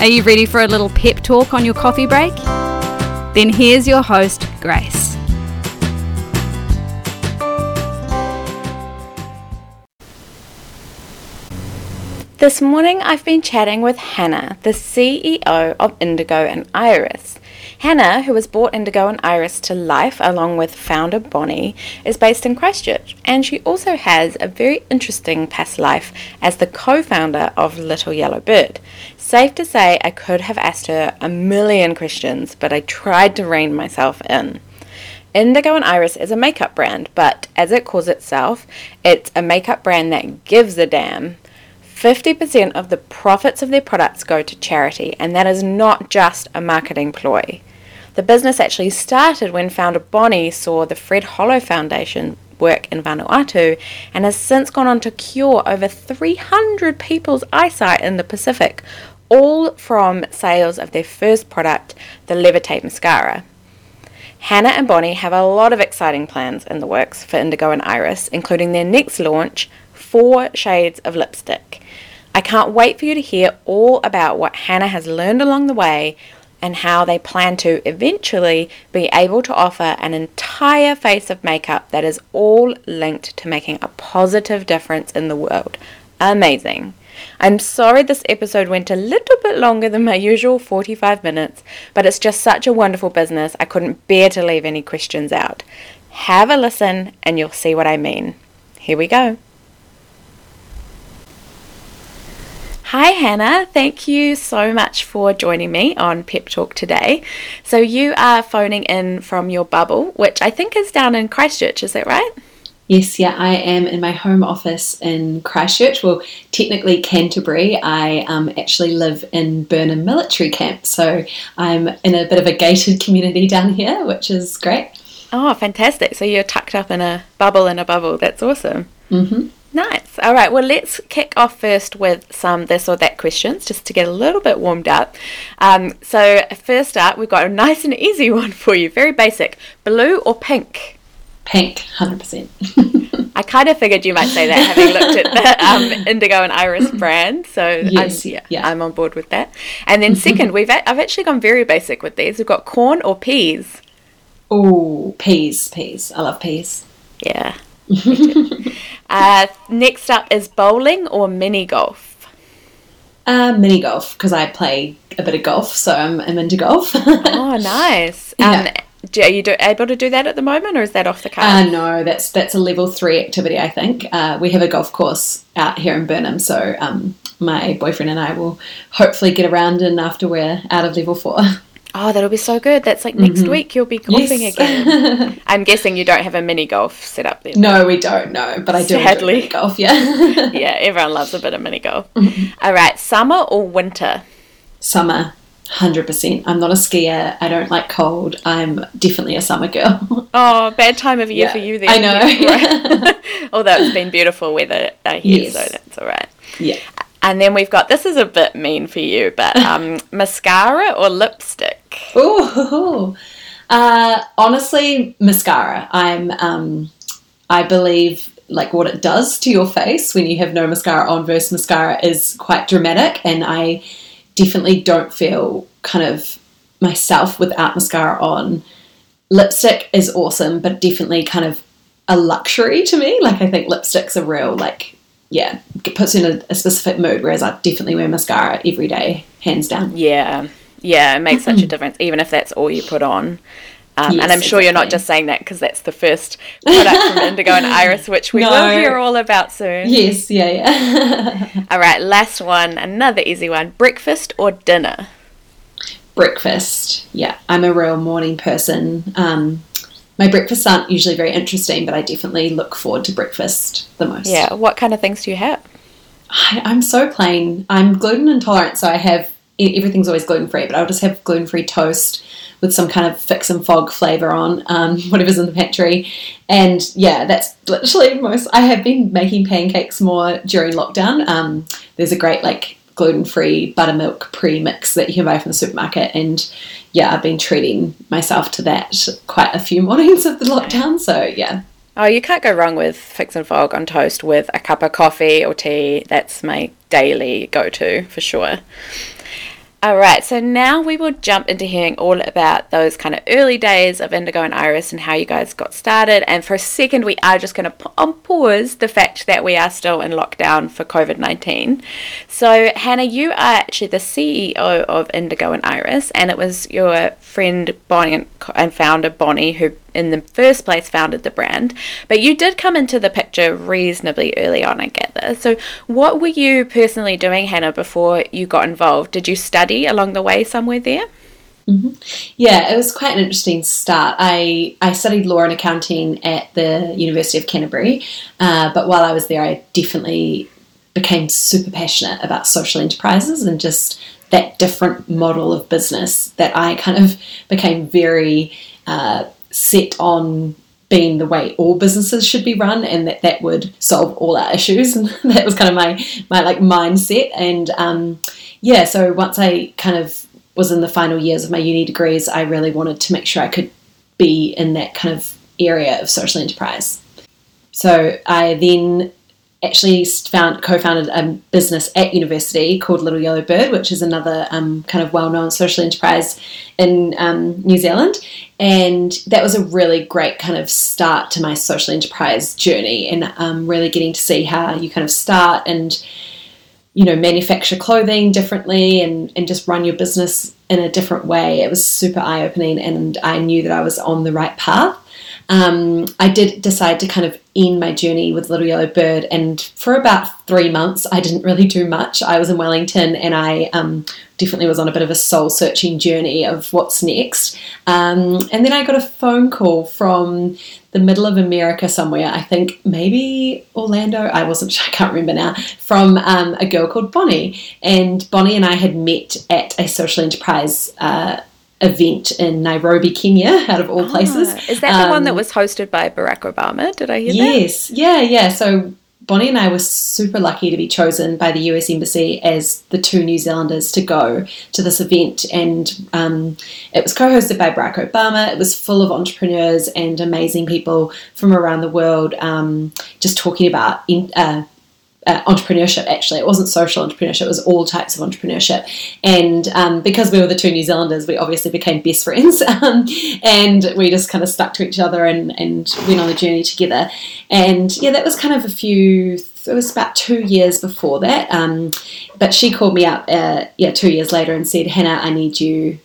are you ready for a little pep talk on your coffee break? Then here's your host, Grace. This morning I've been chatting with Hannah, the CEO of Indigo and Iris. Hannah, who has brought Indigo and Iris to life along with founder Bonnie, is based in Christchurch and she also has a very interesting past life as the co founder of Little Yellow Bird. Safe to say, I could have asked her a million questions, but I tried to rein myself in. Indigo and Iris is a makeup brand, but as it calls itself, it's a makeup brand that gives a damn. 50% of the profits of their products go to charity, and that is not just a marketing ploy. The business actually started when founder Bonnie saw the Fred Hollow Foundation work in Vanuatu and has since gone on to cure over 300 people's eyesight in the Pacific, all from sales of their first product, the Levitate Mascara. Hannah and Bonnie have a lot of exciting plans in the works for Indigo and Iris, including their next launch, Four Shades of Lipstick. I can't wait for you to hear all about what Hannah has learned along the way and how they plan to eventually be able to offer an entire face of makeup that is all linked to making a positive difference in the world. Amazing. I'm sorry this episode went a little bit longer than my usual 45 minutes, but it's just such a wonderful business, I couldn't bear to leave any questions out. Have a listen and you'll see what I mean. Here we go. Hi, Hannah. Thank you so much for joining me on Pep Talk today. So, you are phoning in from your bubble, which I think is down in Christchurch, is that right? Yes, yeah, I am in my home office in Christchurch. Well, technically Canterbury. I um, actually live in Burnham Military Camp, so I'm in a bit of a gated community down here, which is great. Oh, fantastic. So, you're tucked up in a bubble in a bubble. That's awesome. Mm-hmm. Nice. All right. Well, let's kick off first with some this or that questions just to get a little bit warmed up. Um, so, first up, we've got a nice and easy one for you. Very basic. Blue or pink? Pink, 100%. I kind of figured you might say that having looked at the um, Indigo and Iris brand. So, yes, I'm, yeah, yeah. I'm on board with that. And then, second, we've a- I've actually gone very basic with these. We've got corn or peas. Oh, peas, peas. I love peas. Yeah. uh, next up is bowling or mini golf. Uh, mini golf, because I play a bit of golf, so I'm, I'm into golf. Oh, nice. Um, Yeah. Do, are you do, able to do that at the moment, or is that off the Uh, card? no, that's that's a level three activity. I think uh, we have a golf course out here in Burnham, so um, my boyfriend and I will hopefully get around in after we're out of level four. oh, that'll be so good. That's like next week you'll be golfing Yes. again. I'm guessing you don't have a mini golf set up there. no, we don't know, but I do Sadly. mini golf. Yeah, Yeah, everyone loves a bit of mini golf. All right, summer or winter? summer, hundred percent. I'm not a skier. I don't like cold. I'm definitely a summer girl. Oh, bad time of year Yeah, for you then. I know. Yeah, right. Although it's been beautiful weather here, so that's all right. yeah. And then we've got this is a bit mean for you, but um, mascara or lipstick? Ooh, uh, honestly, mascara. I'm. Um, I believe like what it does to your face when you have no mascara on versus mascara is quite dramatic, and I definitely don't feel kind of myself without mascara on. Lipstick is awesome, but definitely kind of a luxury to me. Like I think lipstick's a real like yeah, it puts you in a, a specific mood. Whereas I definitely wear mascara every day, hands down. Yeah, yeah, it makes such a difference, even if that's all you put on. Um, and I'm sure you're not just saying that because that's the first product from Indigo and Iris, which we will hear all about soon. Yes, yeah, yeah. All right, last one, another easy one: breakfast or dinner? breakfast. Yeah, I'm a real morning person. Um, my breakfasts aren't usually very interesting, but I definitely look forward to breakfast the most. Yeah, what kind of things do you have? I, I'm so plain. I'm gluten intolerant, so I have everything's always gluten free, but I'll just have gluten free toast with some kind of Fix and Fogg flavor on, um, whatever's in the pantry. And yeah, that's literally most. I have been making pancakes more during lockdown. Um, there's a great like gluten free buttermilk pre mix that you can buy from the supermarket, and yeah, I've been treating myself to that quite a few mornings of the lockdown. So yeah. Oh, you can't go wrong with Fix and Fogg on toast with a cup of coffee or tea. That's my daily go to for sure. All right, so now we will jump into hearing all about those kind of early days of Indigo and Iris and how you guys got started. And for a second, we are just going to on pause the fact that we are still in lockdown for COVID 19. So, Hannah, you are actually the CEO of Indigo and Iris, and it was your friend Bonnie and founder Bonnie who in the first place founded the brand, but you did come into the picture reasonably early on, I gather. So, what were you personally doing, Hannah, before you got involved? Did you study along the way somewhere there? Mm-hmm. Yeah, it was quite an interesting start. I, I studied law and accounting at the University of Canterbury, uh, but while I was there, I definitely became super passionate about social enterprises and just that different model of business that I kind of became very uh, set on being the way all businesses should be run and that that would solve all our issues. And that was kind of my my like mindset. And um, yeah so once i kind of was in the final years of my uni degrees i really wanted to make sure i could be in that kind of area of social enterprise. So i then actually found co-founded a business at university called Little Yellow Bird, which is another um, kind of well-known social enterprise in um, New Zealand, and that was a really great kind of start to my social enterprise journey, and um, really getting to see how you kind of start and you know manufacture clothing differently and and just run your business in a different way. It was super eye-opening, and I knew that I was on the right path um, I did decide to kind of end my journey with Little Yellow Bird, and for about three months, I didn't really do much. I was in Wellington, and I um, definitely was on a bit of a soul searching journey of what's next. Um, and then I got a phone call from the middle of America somewhere, I think maybe Orlando, I wasn't sure, I can't remember now, from um, a girl called Bonnie. And Bonnie and I had met at a social enterprise. Uh, event in Nairobi, Kenya, out of all ah, places. Is that um, the one that um, was hosted by Barack Obama? Did I hear yes, that? Yes, yeah, yeah. So Bonnie and I were super lucky to be chosen by the US Embassy as the two New Zealanders to go to this event. And um, it was co hosted by Barack Obama. It was full of entrepreneurs and amazing people from around the world um, just talking about in, uh, uh, entrepreneurship actually. It wasn't social entrepreneurship it was all types of entrepreneurship. And um, because we were the two new zealanders we obviously became best friends um, and we just kind of stuck to each other and, and went on the journey together. And yeah that was kind of a few it was about two years before that um, but she called me up uh, yeah two years later and said hannah i need you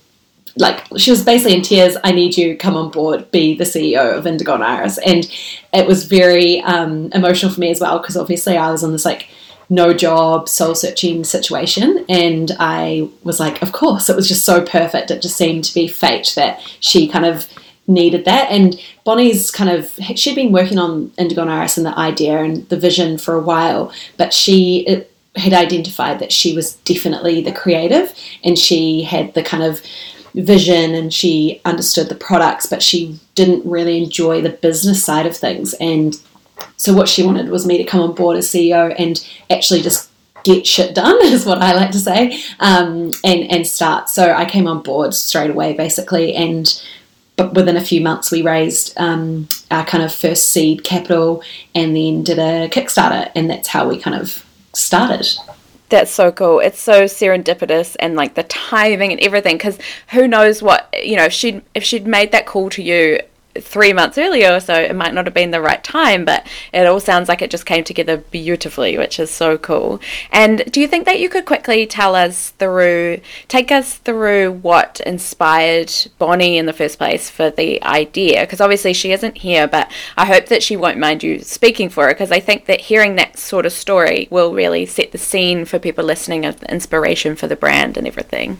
like she was basically in tears i need you come on board be the ceo of indigo iris. And it was very um, emotional for me as well because obviously i was in this like no job soul searching situation and i was like of course. It was just so perfect. It just seemed to be fate that she kind of needed that. And bonnie's kind of she'd been working on indigo iris and the idea and the vision for a while but she it, had identified that she was definitely the creative and she had the kind of vision and she understood the products, but she didn't really enjoy the business side of things. And so, what she wanted was me to come on board as CEO and actually just get shit done, is what I like to say, um, and, and start. So, I came on board straight away, basically, and but within a few months, we raised um, our kind of first seed capital and then did a Kickstarter, and that's how we kind of started. That's so cool. It's so serendipitous and like the timing and everything. Because who knows what you know? If she if she'd made that call to you three months earlier, so it might not have been the right time, but it all sounds like it just came together beautifully, which is so cool. And do you think that you could quickly tell us through, take us through what inspired Bonnie in the first place for the idea? Because obviously she isn't here, but I hope that she won't mind you speaking for her, because I think that hearing that sort of story will really set the scene for people listening of inspiration for the brand and everything.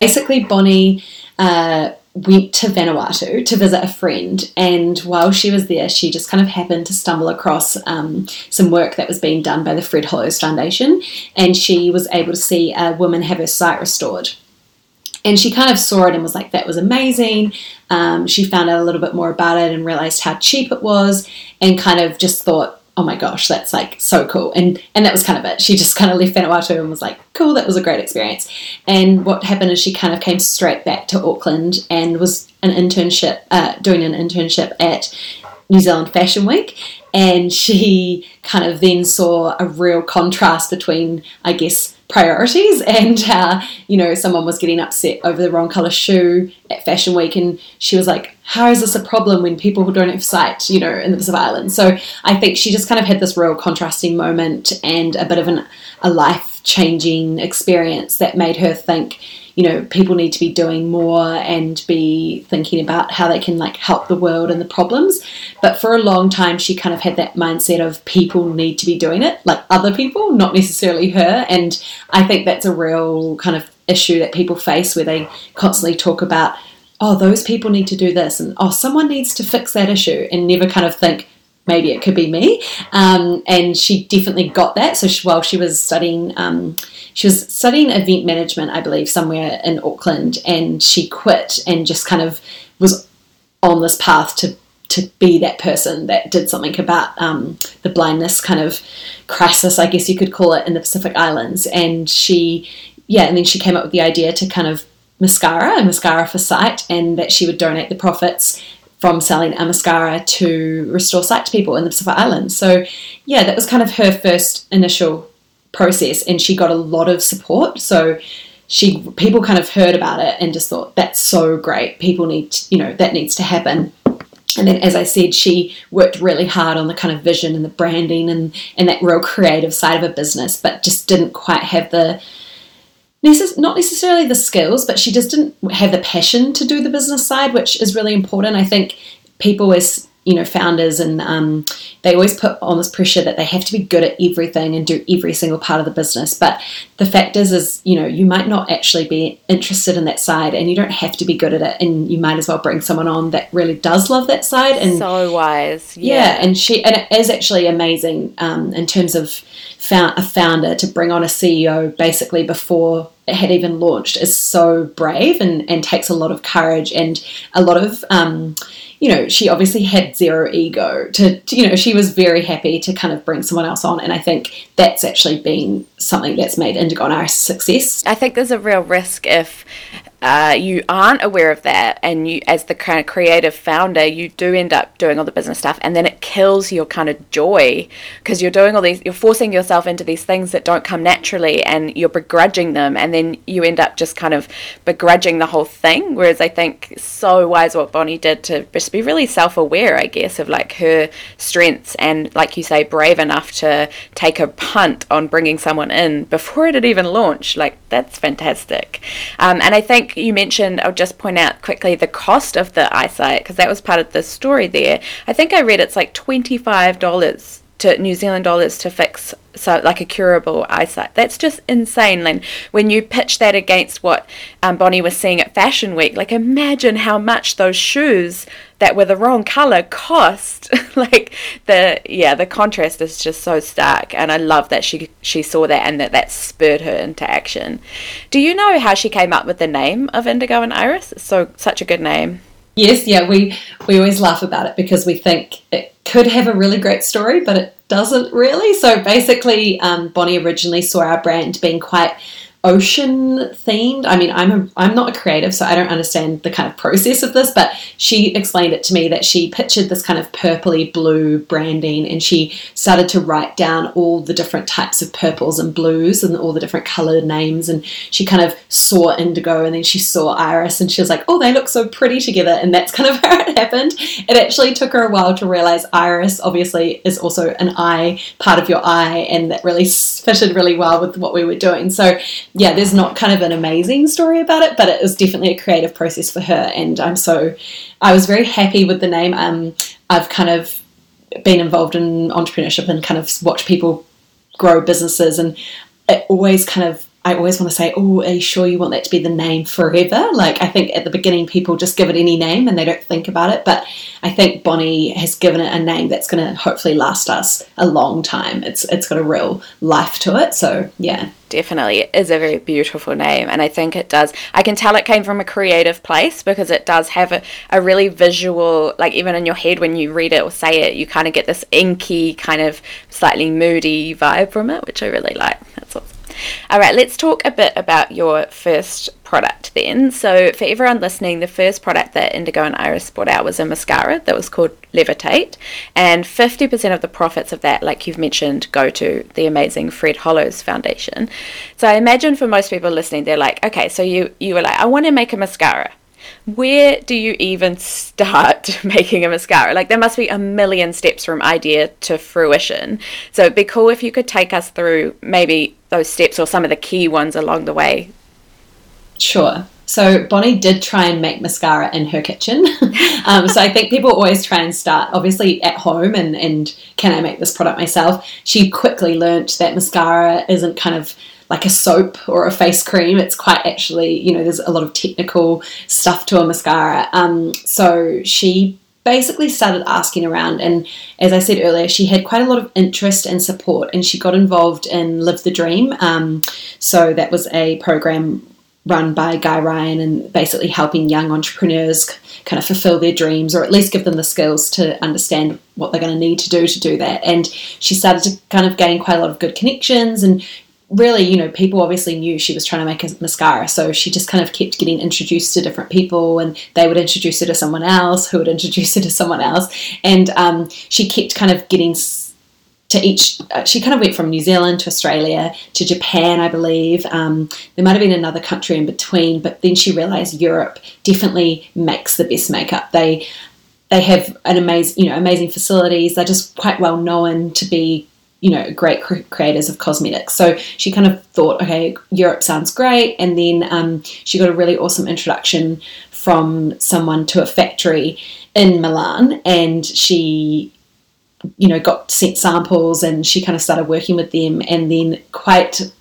Basically, Bonnie. Uh, went to Vanuatu to visit a friend, and while she was there, she just kind of happened to stumble across um, some work that was being done by the Fred Hollows Foundation, and she was able to see a woman have her sight restored. And she kind of saw it and was like, that was amazing. Um, she found out a little bit more about it and realized how cheap it was, and kind of just thought, oh my gosh, that's like so cool. And and that was kind of it. She just kind of left Vanuatu and was like, cool, that was a great experience. And what happened is she kind of came straight back to Auckland and was an internship, uh, doing an internship at New Zealand Fashion Week. And she kind of then saw a real contrast between, I guess, priorities and you know someone was getting upset over the wrong color shoe at fashion week. And she was like how is this a problem when people who don't have sight you know in the pacific islands? So i think she just kind of had this real contrasting moment and a bit of an, a life changing experience that made her think you know people need to be doing more and be thinking about how they can like help the world and the problems. But for a long time she kind of had that mindset of people need to be doing it like other people not necessarily her. And i think that's a real kind of issue that people face where they constantly talk about oh those people need to do this and oh someone needs to fix that issue and never kind of think maybe it could be me. Um, and she definitely got that. So she, while she was studying, um, she was studying event management, I believe, somewhere in Auckland, and she quit and just kind of was on this path to to be that person that did something about um, the blindness kind of crisis, I guess you could call it, in the Pacific Islands. And she, yeah, and then she came up with the idea to kind of mascara, a mascara for sight, and that she would donate the profits from selling a mascara to restore sight to people in the Pacific Islands. So, yeah, that was kind of her first initial process, and she got a lot of support. So, she people kind of heard about it and just thought that's so great. People need, to, you know, that needs to happen. And then, as I said, she worked really hard on the kind of vision and the branding and and that real creative side of a business, but just didn't quite have the not necessarily the skills, but she just didn't have the passion to do the business side, which is really important. I think people as you know founders and um, they always put on this pressure that they have to be good at everything and do every single part of the business. But the fact is is you know you might not actually be interested in that side and you don't have to be good at it and you might as well bring someone on that really does love that side and so wise. Yeah, yeah. and she and it is actually amazing um, in terms of found, a founder to bring on a ceo basically before it had even launched is so brave and, and takes a lot of courage and a lot of um, you know, she obviously had zero ego to, you know, she was very happy to kind of bring someone else on. And I think that's actually been something that's made Indigo and a success. I think there's a real risk if uh, you aren't aware of that and you as the kind of creative founder you do end up doing all the business stuff and then it kills your kind of joy because you're doing all these you're forcing yourself into these things that don't come naturally and you're begrudging them and then you end up just kind of begrudging the whole thing whereas i think so wise what bonnie did to just be really self-aware i guess of like her strengths and like you say brave enough to take a punt on bringing someone in before it had even launched. Like that's fantastic. Um, and i think think you mentioned, I'll just point out quickly the cost of the eyesight because that was part of the story there. I think I read it's like $25 to New Zealand dollars to fix so like a curable eyesight. That's just insane. Like when you pitch that against what um, Bonnie was seeing at Fashion Week, like imagine how much those shoes that were the wrong color cost. like the yeah, the contrast is just so stark, and I love that she she saw that and that that spurred her into action. Do you know how she came up with the name of Indigo and Iris? It's so such a good name. Yes, yeah, we we always laugh about it because we think it could have a really great story, but it doesn't really. So basically, um, Bonnie originally saw our brand being quite ocean themed. I mean, I'm a, I'm not a creative, so I don't understand the kind of process of this, but she explained it to me that she pictured this kind of purpley blue branding and she started to write down all the different types of purples and blues and all the different colored names and she kind of saw indigo and then she saw iris and she was like, "Oh, they look so pretty together." And that's kind of how it happened. It actually took her a while to realize iris obviously is also an eye, part of your eye, and that really fitted really well with what we were doing. So yeah, there's not kind of an amazing story about it, but it was definitely a creative process for her. And I'm so, I was very happy with the name. Um, I've kind of been involved in entrepreneurship and kind of watched people grow businesses, and it always kind of I always want to say, oh, are you sure you want that to be the name forever? Like, I think at the beginning people just give it any name and they don't think about it. But I think Bonnie has given it a name that's going to hopefully last us a long time. It's it's got a real life to it. So yeah, definitely it is a very beautiful name and i think it does i can tell it came from a creative place because it does have a, a really visual like even in your head when you read it or say it you kind of get this inky kind of slightly moody vibe from it which i really like that's awesome all right, let's talk a bit about your first product then. So, for everyone listening, the first product that Indigo and Iris brought out was a mascara that was called Levitate, and 50% of the profits of that, like you've mentioned, go to the amazing Fred Hollows Foundation. So, I imagine for most people listening, they're like, okay, so you, you were like, I want to make a mascara where do you even start making a mascara? Like, there must be a million steps from idea to fruition. So, it'd be cool if you could take us through maybe those steps or some of the key ones along the way. Sure. So Bonnie did try and make mascara in her kitchen. um, so I think people always try and start obviously at home and, and can I make this product myself? She quickly learnt that mascara isn't kind of like a soap or a face cream. It's quite actually, you know, there's a lot of technical stuff to a mascara. Um, so she basically started asking around and as i said earlier she had quite a lot of interest and support and she got involved in live the dream um, so that was a program run by guy ryan and basically helping young entrepreneurs kind of fulfill their dreams or at least give them the skills to understand what they're going to need to do to do that and she started to kind of gain quite a lot of good connections and really, you know, people obviously knew she was trying to make a mascara, so she just kind of kept getting introduced to different people, and they would introduce her to someone else, who would introduce her to someone else, and um, she kept kind of getting to each. Uh, she kind of went from New Zealand to Australia to Japan, I believe. Um, there might have been another country in between, but then she realised Europe definitely makes the best makeup. They they have an amazing, you know, amazing facilities. They're just quite well known to be you know, great creators of cosmetics. So she kind of thought, okay, Europe sounds great. And then um, she got a really awesome introduction from someone to a factory in Milan. And she, you know, got sent samples and she kind of started working with them. And then quite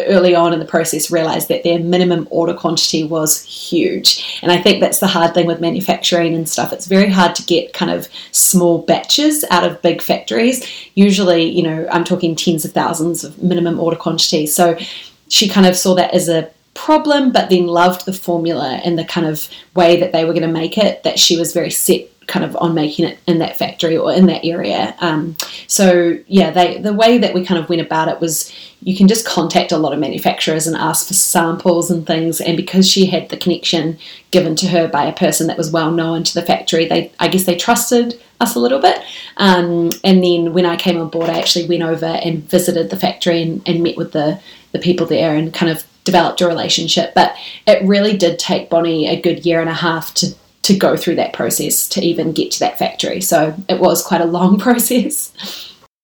early on in the process realized that their minimum order quantity was huge. And I think that's the hard thing with manufacturing and stuff. It's very hard to get kind of small batches out of big factories. Usually, you know, I'm talking tens of thousands of minimum order quantity. So she kind of saw that as a problem, but then loved the formula and the kind of way that they were going to make it, that she was very set kind of on making it in that factory or in that area. Um, so yeah, they the way that we kind of went about it was you can just contact a lot of manufacturers and ask for samples and things. And because she had the connection given to her by a person that was well known to the factory, they I guess they trusted us a little bit. Um, and then when I came on board, I actually went over and visited the factory and, and met with the the people there and kind of developed a relationship. But it really did take Bonnie a good year and a half to to go through that process to even get to that factory. So it was quite a long process.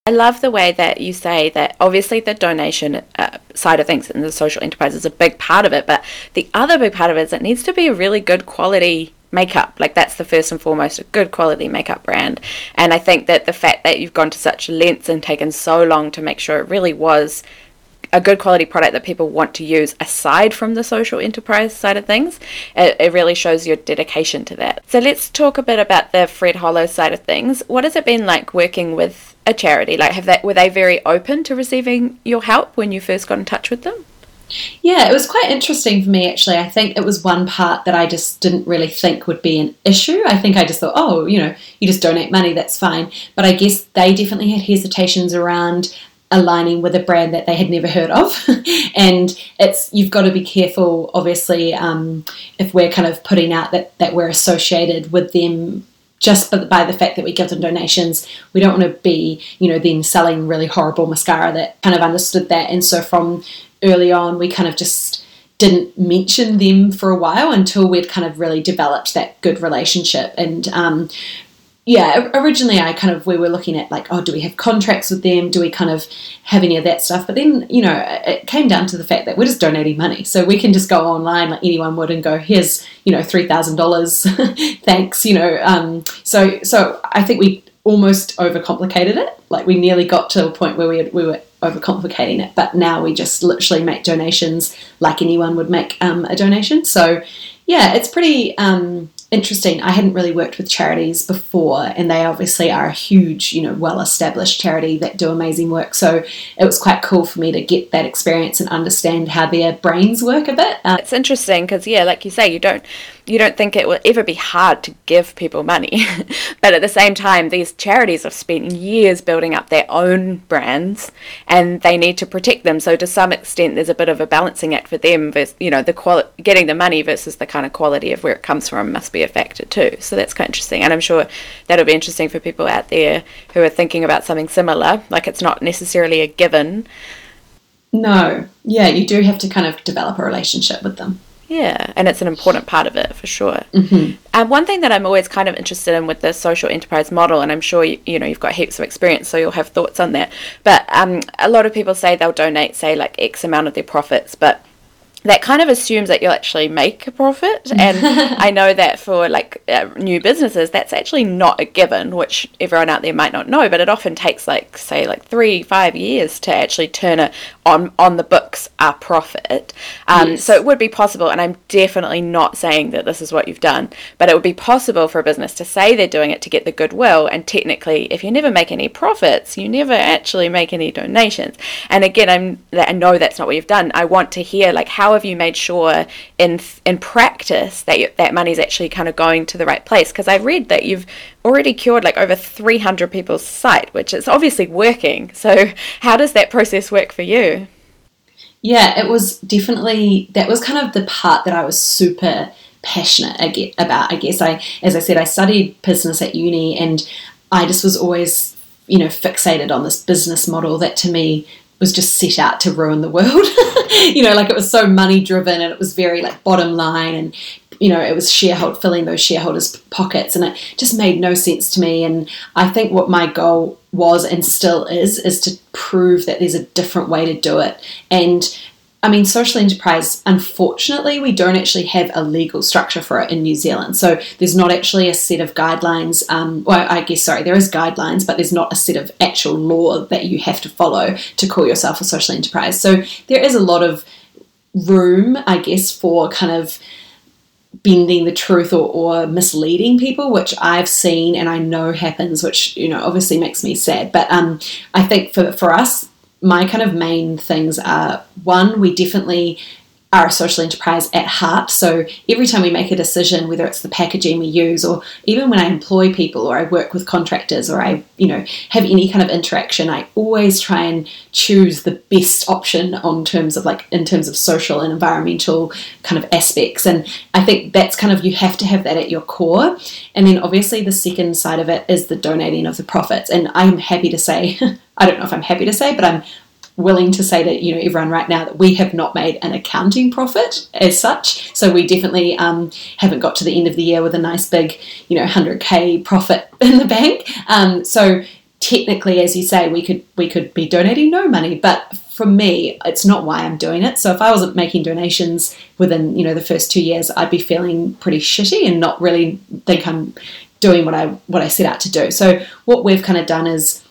I love the way that you say that obviously the donation uh, side of things and the social enterprise is a big part of it, but the other big part of it is it needs to be a really good quality makeup. Like that's the first and foremost a good quality makeup brand. And I think that the fact that you've gone to such lengths and taken so long to make sure it really was a good quality product that people want to use aside from the social enterprise side of things. It, it really shows your dedication to that. So let's talk a bit about the Fred Hollow side of things. What has it been like working with a charity? Like, have that were they very open to receiving your help when you first got in touch with them? Yeah, it was quite interesting for me actually. I think it was one part that I just didn't really think would be an issue. I think I just thought, oh, you know, you just donate money, that's fine. But I guess they definitely had hesitations around aligning with a brand that they had never heard of. and it's you've got to be careful, obviously, um, if we're kind of putting out that, that we're associated with them just by the fact that we give them donations. We don't want to be, you know, then selling really horrible mascara that kind of understood that. And so from early on, we kind of just didn't mention them for a while until we'd kind of really developed that good relationship. And um, yeah, originally I kind of we were looking at like, oh, do we have contracts with them? Do we kind of have any of that stuff? But then you know, it came down to the fact that we're just donating money, so we can just go online like anyone would and go, here's you know three thousand dollars, thanks. You know, um, so so I think we almost overcomplicated it. Like we nearly got to a point where we had, we were overcomplicating it. But now we just literally make donations like anyone would make um, a donation. So yeah, it's pretty um, interesting. I hadn't really worked with charities before, and they obviously are a huge, you know, well established charity that do amazing work. So it was quite cool for me to get that experience and understand how their brains work a bit. Uh, it's interesting because, yeah, like you say, you don't you don't think it will ever be hard to give people money. but at the same time, these charities have spent years building up their own brands and they need to protect them. So to some extent, there's a bit of a balancing act for them. Versus, you know, the quali- getting the money versus the kind of quality of where it comes from must be a factor too. So that's quite interesting. And I'm sure that'll be interesting for people out there who are thinking about something similar. Like it's not necessarily a given. No. Yeah, you do have to kind of develop a relationship with them. Yeah, and it's an important part of it for sure. Mm-hmm. And one thing that I'm always kind of interested in with the social enterprise model, and I'm sure you, you know you've got heaps of experience, so you'll have thoughts on that. But um, a lot of people say they'll donate, say like X amount of their profits, but that kind of assumes that you'll actually make a profit. And I know that for like uh, new businesses, that's actually not a given, which everyone out there might not know. But it often takes like say like three, five years to actually turn it on on the books a profit. Um, yes. So it would be possible, and I'm definitely not saying that this is what you've done, but it would be possible for a business to say they're doing it to get the goodwill. And technically, if you never make any profits, you never actually make any donations. And again, I'm I know that's not what you've done. I want to hear like how have you made sure in in practice that you, that money's actually kind of going to the right place? Because I read that you've already cured like over 300 people's sight, which is obviously working. So how does that process work for you? Yeah, it was definitely that was kind of the part that I was super passionate about. I guess I, as I said, I studied business at uni, and I just was always, you know, fixated on this business model that to me was just set out to ruin the world. you know, like it was so money driven and it was very like bottom line and you know it was shareholder filling those shareholders pockets and it just made no sense to me and I think what my goal was and still is is to prove that there's a different way to do it and I mean, social enterprise, unfortunately, we don't actually have a legal structure for it in New Zealand. So there's not actually a set of guidelines. Um, well, I guess, sorry, there is guidelines, but there's not a set of actual law that you have to follow to call yourself a social enterprise. So there is a lot of room, I guess, for kind of bending the truth or, or misleading people, which I've seen and I know happens, which, you know, obviously makes me sad. But um, I think for, for us, my kind of main things are one, we definitely are a social enterprise at heart. So every time we make a decision, whether it's the packaging we use, or even when I employ people, or I work with contractors, or I, you know, have any kind of interaction, I always try and choose the best option on terms of like in terms of social and environmental kind of aspects. And I think that's kind of you have to have that at your core. And then obviously the second side of it is the donating of the profits. And I'm happy to say, I don't know if I'm happy to say, but I'm willing to say to you know everyone right now that we have not made an accounting profit as such. So we definitely um, haven't got to the end of the year with a nice big you know 100k profit in the bank. Um, so technically, as you say, we could we could be donating no money, but for me, it's not why I'm doing it. So if I wasn't making donations within you know the first two years, I'd be feeling pretty shitty and not really think I'm doing what I what I set out to do. So what we've kind of done is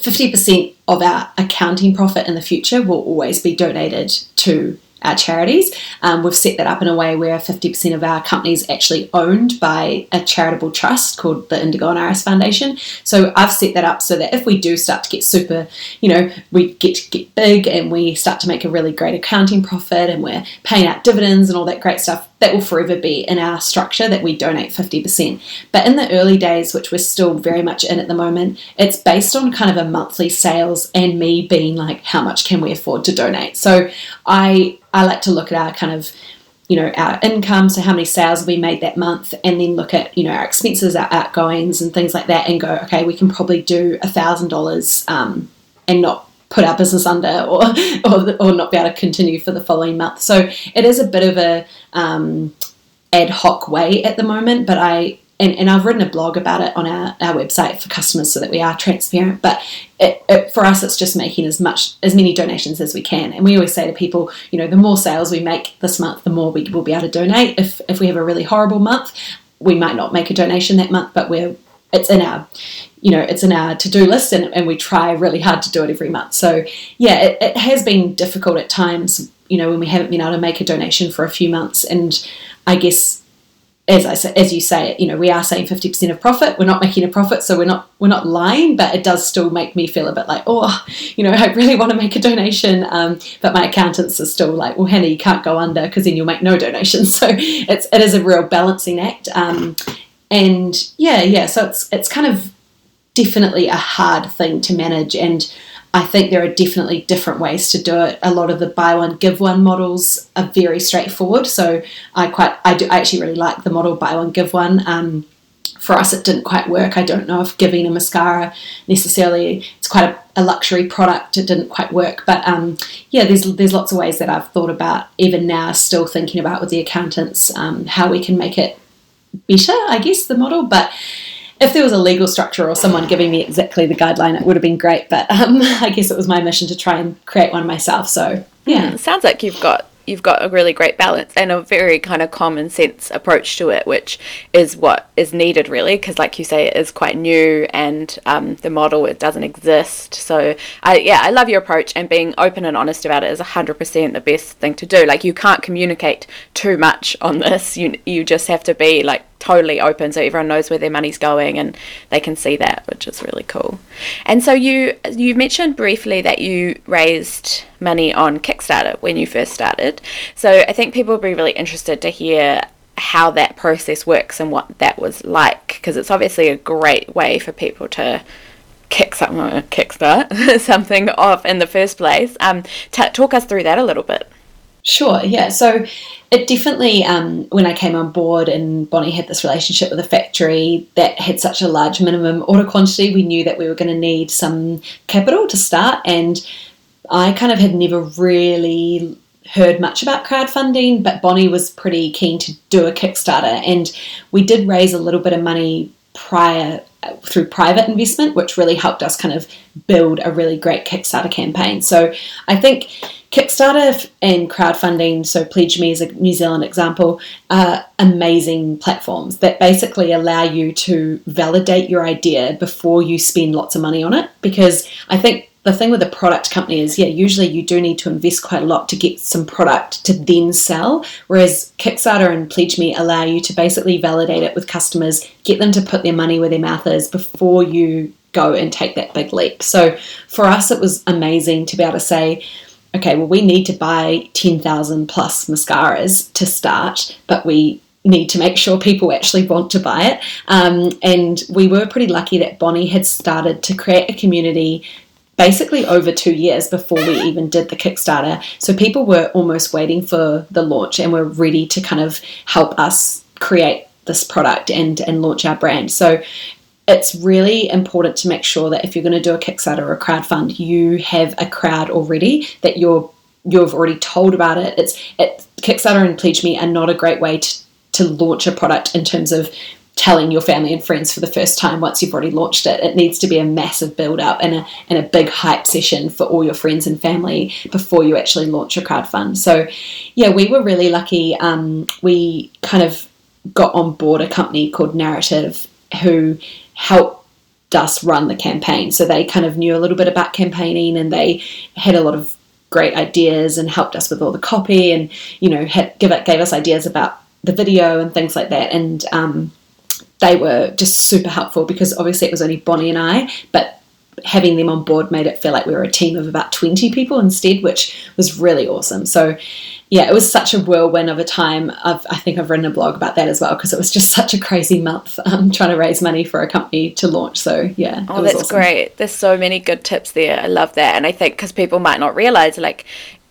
50% of our accounting profit in the future will always be donated to our charities. Um, we've set that up in a way where 50% of our company is actually owned by a charitable trust called the Indigo and Iris Foundation. So I've set that up so that if we do start to get super, you know, we get to get big and we start to make a really great accounting profit and we're paying out dividends and all that great stuff, that will forever be in our structure that we donate 50%. But in the early days, which we're still very much in at the moment, it's based on kind of a monthly sales and me being like, how much can we afford to donate? So I I like to look at our kind of you know our income so how many sales we made that month and then look at you know our expenses our outgoings and things like that and go okay we can probably do a thousand dollars um, and not put our business under or, or, or not be able to continue for the following month so it is a bit of a um, ad hoc way at the moment but i and, and I've written a blog about it on our, our website for customers so that we are transparent. But it, it, for us, it's just making as much as many donations as we can. And we always say to people, you know, the more sales we make this month, the more we will be able to donate. If if we have a really horrible month, we might not make a donation that month, but we're it's in our you know it's in our to-do list and, and we try really hard to do it every month so yeah it, it has been difficult at times you know when we haven't been able to make a donation for a few months and i guess as I as you say, you know, we are saying fifty percent of profit. We're not making a profit, so we're not we're not lying. But it does still make me feel a bit like, oh, you know, I really want to make a donation, um, but my accountants are still like, well, Hannah, you can't go under because then you'll make no donations. So it's it is a real balancing act. Um, and yeah, yeah. So it's it's kind of definitely a hard thing to manage and I think there are definitely different ways to do it. A lot of the buy one give one models are very straightforward. So I quite I do I actually really like the model buy one give one. Um, for us, it didn't quite work. I don't know if giving a mascara necessarily it's quite a, a luxury product. It didn't quite work, but um, yeah, there's there's lots of ways that I've thought about even now, still thinking about with the accountants um, how we can make it better. I guess the model, but if there was a legal structure or someone giving me exactly the guideline, it would have been great. But um, I guess it was my mission to try and create one myself. So yeah, mm, sounds like you've got you've got a really great balance and a very kind of common sense approach to it, which is what is needed really, because like you say, it is quite new and um, the model it doesn't exist. So I yeah, I love your approach and being open and honest about it is hundred percent the best thing to do. Like you can't communicate too much on this. You you just have to be like totally open so everyone knows where their money's going and they can see that which is really cool. And so you you mentioned briefly that you raised money on kickstarter when you first started. So i think people will be really interested to hear how that process works and what that was like because it's obviously a great way for people to kick something kickstart something off in the first place. Um, t- talk us through that a little bit Sure, yeah. So it definitely, um, when I came on board and Bonnie had this relationship with a factory that had such a large minimum order quantity, we knew that we were going to need some capital to start. And I kind of had never really heard much about crowdfunding, but Bonnie was pretty keen to do a Kickstarter. And we did raise a little bit of money prior through private investment, which really helped us kind of build a really great Kickstarter campaign. So I think Kickstarter and crowdfunding, so Pledge Me is a New Zealand example, are amazing platforms that basically allow you to validate your idea before you spend lots of money on it. Because I think the thing with a product company is, yeah, usually you do need to invest quite a lot to get some product to then sell. Whereas Kickstarter and Pledge Me allow you to basically validate it with customers, get them to put their money where their mouth is before you go and take that big leap. So for us, it was amazing to be able to say, okay, well, we need to buy 10,000 plus mascaras to start, but we need to make sure people actually want to buy it. Um, and we were pretty lucky that Bonnie had started to create a community basically over two years before we even did the Kickstarter. So people were almost waiting for the launch and were ready to kind of help us create this product and and launch our brand. So it's really important to make sure that if you're going to do a Kickstarter or a crowdfund, you have a crowd already that you're you've already told about it. It's it, Kickstarter and Pledge Me are not a great way to, to launch a product in terms of telling your family and friends for the first time once you've already launched it. It needs to be a massive build up and a, and a big hype session for all your friends and family before you actually launch a crowdfund. So, yeah, we were really lucky. Um, we kind of got on board a company called Narrative who helped us run the campaign. So they kind of knew a little bit about campaigning and they had a lot of great ideas and helped us with all the copy and you know had, give it gave us ideas about the video and things like that. And um, they were just super helpful because obviously it was only Bonnie and I, but having them on board made it feel like we were a team of about 20 people instead, which was really awesome. So, yeah, it was such a whirlwind of a time. I've, i think I've written a blog about that as well because it was just such a crazy month um, trying to raise money for a company to launch. So, yeah. Oh, that's awesome. great. There's so many good tips there. I love that. And I think because people might not realize, like,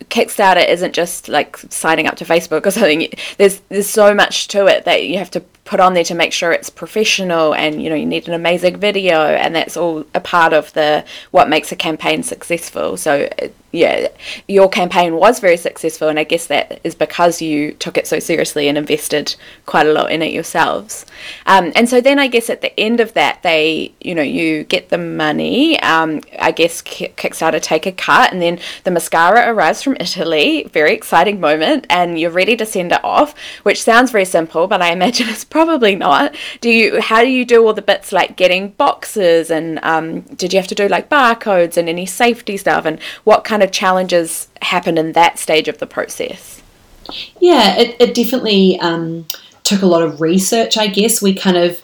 Kickstarter isn't just like signing up to Facebook or something. There's there's so much to it that you have to put on there to make sure it's professional and you know you need an amazing video and that's all a part of the what makes a campaign successful. So yeah, your campaign was very successful, and I guess that is because you took it so seriously and invested quite a lot in it yourselves. Um, and so then I guess at the end of that, they, you know, you get the money. Um, I guess Kickstarter take a cut, and then the mascara arrives from Italy. Very exciting moment, and you're ready to send it off, which sounds very simple, but I imagine it's probably not. Do you? How do you do all the bits like getting boxes, and um, did you have to do like barcodes and any safety stuff, and what kind of challenges happen in that stage of the process? Yeah, it, it definitely um, took a lot of research, I guess. We kind of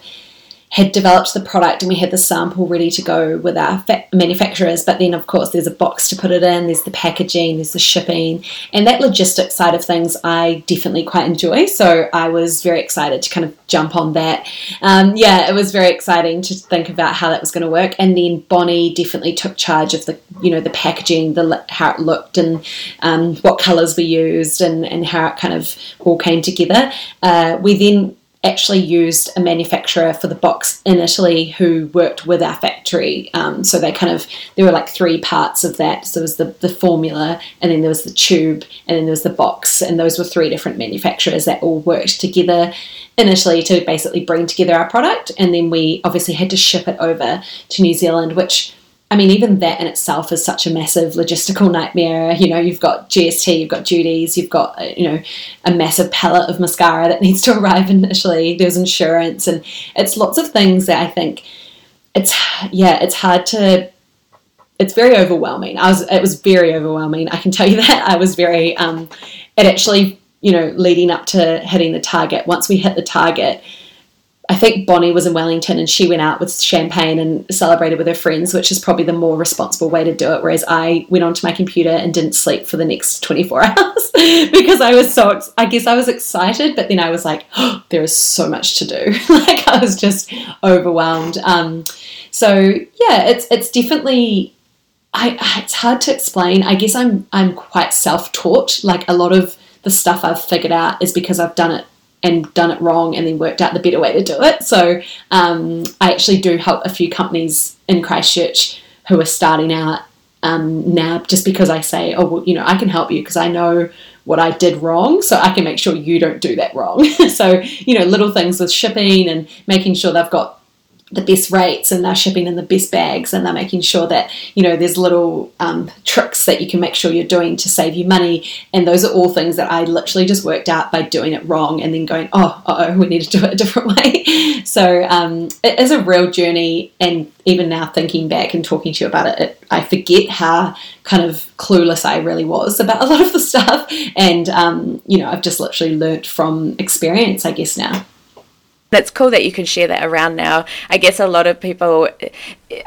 had developed the product and we had the sample ready to go with our fa- manufacturers. But then, of course, there's a box to put it in, there's the packaging, there's the shipping, and that logistics side of things I definitely quite enjoy. So I was very excited to kind of jump on that. Um, yeah, it was very exciting to think about how that was going to work. And then Bonnie definitely took charge of the, you know, the packaging, the how it looked, and um, what colours we used, and and how it kind of all came together. Uh, we then actually used a manufacturer for the box in Italy who worked with our factory. Um, so they kind of there were like three parts of that. So there was the, the formula, and then there was the tube, and then there was the box, and those were three different manufacturers that all worked together in Italy to basically bring together our product. And then we obviously had to ship it over to New Zealand, which I mean, even that in itself is such a massive logistical nightmare. You know, you've got GST, you've got duties, you've got, uh, you know, a massive pallet of mascara that needs to arrive initially. There's insurance, and it's lots of things that I think it's, yeah, it's hard to, it's very overwhelming. I was, it was very overwhelming. I can tell you that. I was very, um, it actually, you know, leading up to hitting the target, once we hit the target, I think Bonnie was in Wellington and she went out with champagne and celebrated with her friends, which is probably the more responsible way to do it. Whereas I went onto my computer and didn't sleep for the next 24 hours because I was so, I guess I was excited, but then I was like, oh, there is so much to do. like I was just overwhelmed. Um, so yeah, it's, it's definitely, I, it's hard to explain. I guess I'm, I'm quite self-taught. Like a lot of the stuff I've figured out is because I've done it and done it wrong and then worked out the better way to do it. So um, I actually do help a few companies in Christchurch who are starting out um, now just because I say, oh, well, you know, I can help you because I know what I did wrong, so I can make sure you don't do that wrong. so, you know, little things with shipping and making sure they've got the best rates and they're shipping in the best bags and they're making sure that you know there's little um, tricks that you can make sure you're doing to save you money. And those are all things that I literally just worked out by doing it wrong and then going oh oh we need to do it a different way. So um, it is a real journey. And even now thinking back and talking to you about it, it, I forget how kind of clueless I really was about a lot of the stuff. And um, you know I've just literally learnt from experience I guess now it's cool that you can share that around now. I guess a lot of people,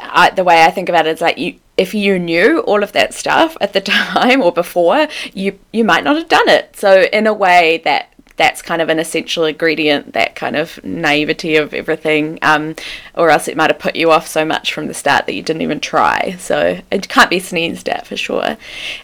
I, the way I think about it is like you, if you knew all of that stuff at the time or before, you you might not have done it. So in a way that that's kind of an essential ingredient, that kind of naivety of everything, um, or else it might have put you off so much from the start that you didn't even try. So it can't be sneezed at for sure.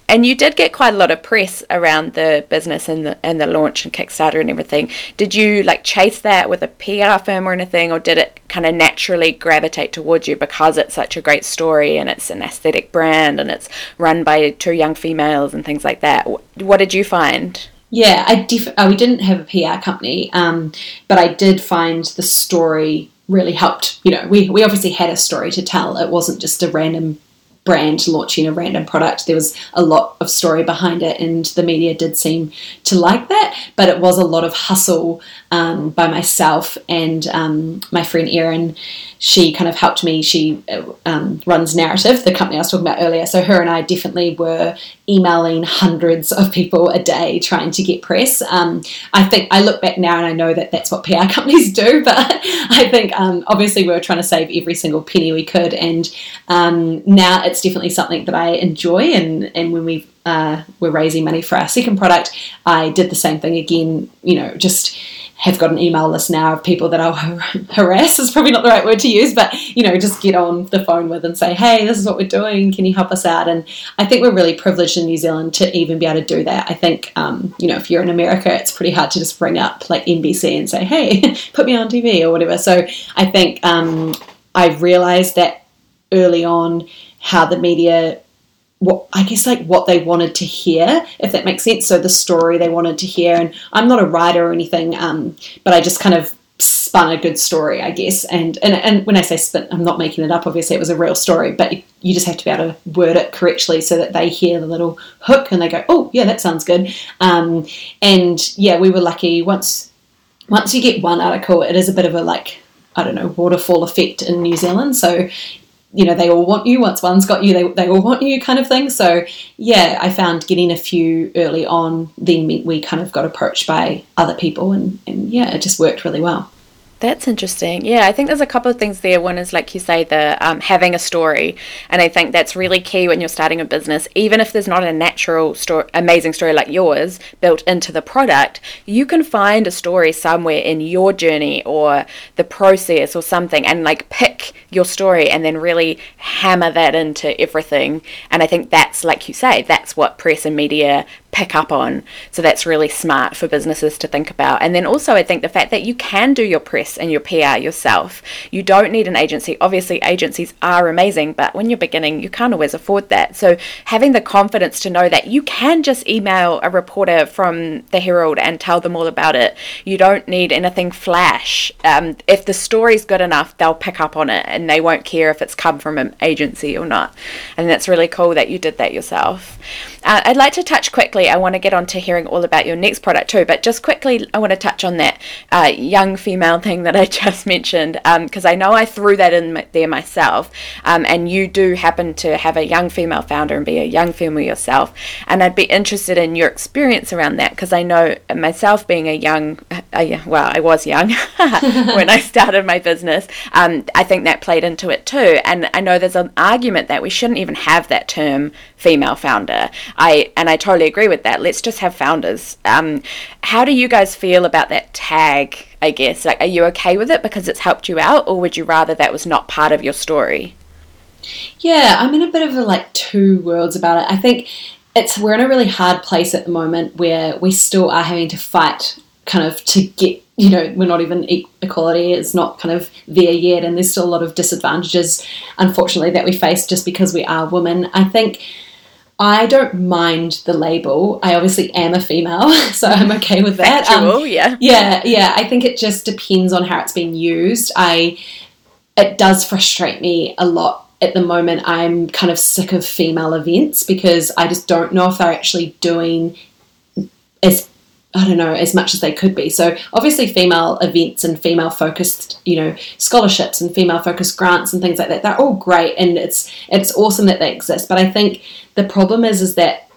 And you did get quite a lot of press around the business and the and the launch and Kickstarter and everything. Did you like chase that with a PR firm or anything, or did it kind of naturally gravitate towards you because it's such a great story and it's an aesthetic brand and it's run by two young females and things like that? What did you find? Yeah, I def- oh, we didn't have a PR company, um, but I did find the story really helped. You know, we, we obviously had a story to tell. It wasn't just a random brand launching a random product. There was a lot of story behind it, and the media did seem to like that. But it was a lot of hustle um, by myself and um, my friend Erin. She kind of helped me. She um, runs Narrative, the company I was talking about earlier. So her and I definitely were emailing hundreds of people a day trying to get press. Um, I think I look back now and I know that that's what PR companies do, but I think um, obviously we were trying to save every single penny we could, and um, now it's definitely something that I enjoy. And and when we uh, were raising money for our second product, I did the same thing again. You know, just have got an email list now of people that I'll harass is probably not the right word to use, but you know, just get on the phone with and say, hey, this is what we're doing. Can you help us out? And I think we're really privileged in New Zealand to even be able to do that. I think, um, you know, if you're in America, it's pretty hard to just bring up like NBC and say, hey, put me on TV or whatever. So I think um, I realized that early on how the media what I guess like what they wanted to hear, if that makes sense. So the story they wanted to hear, and I'm not a writer or anything, um, but I just kind of spun a good story, I guess. And, and and when I say spin, I'm not making it up. Obviously, it was a real story, but you just have to be able to word it correctly so that they hear the little hook and they go, "Oh, yeah, that sounds good." Um, and yeah, we were lucky. Once once you get one article, it is a bit of a like I don't know waterfall effect in New Zealand. So you know they all want you once one's got you they, they all want you kind of thing. So yeah i found getting a few early on then we kind of got approached by other people and, and yeah it just worked really well that's interesting. Yeah, I think there's a couple of things there. One is, like you say, the um, having a story, and I think that's really key when you're starting a business. Even if there's not a natural story, amazing story like yours built into the product, you can find a story somewhere in your journey or the process or something, and like pick your story and then really hammer that into everything. And I think that's, like you say, that's what press and media pick up on. So that's really smart for businesses to think about. And then also, I think the fact that you can do your press and your PR yourself. You don't need an agency. Obviously, agencies are amazing, but when you're beginning, you can't always afford that. So having the confidence to know that you can just email a reporter from the Herald and tell them all about it. You don't need anything flash. Um, if the story's good enough, they'll pick up on it and they won't care if it's come from an agency or not. And that's really cool that you did that yourself. Uh, I'd like to touch quickly. I want to get on to hearing all about your next product too, but just quickly, I want to touch on that uh, young female thing that I just mentioned because um, I know I threw that in there myself. Um, and you do happen to have a young female founder and be a young female yourself. And I'd be interested in your experience around that because I know myself being a young, uh, well, I was young when I started my business. Um, I think that played into it too. And I know there's an argument that we shouldn't even have that term female founder. I and I totally agree with that. Let's just have founders. Um, how do you guys feel about that tag? I guess like, are you okay with it because it's helped you out, or would you rather that was not part of your story? Yeah, I'm in a bit of a like two worlds about it. I think it's we're in a really hard place at the moment where we still are having to fight kind of to get you know we're not even equality is not kind of there yet and there's still a lot of disadvantages unfortunately that we face just because we are women i think I don't mind the label. I obviously am a female, so I'm okay with that. Um, yeah. Yeah, yeah. I think it just depends on how it's being used. I it does frustrate me a lot at the moment. I'm kind of sick of female events because I just don't know if they're actually doing as I don't know, as much as they could be. So obviously female events and female focused, you know, scholarships and female focused grants and things like that, they're all great and it's it's awesome that they exist. But I think the problem is is that,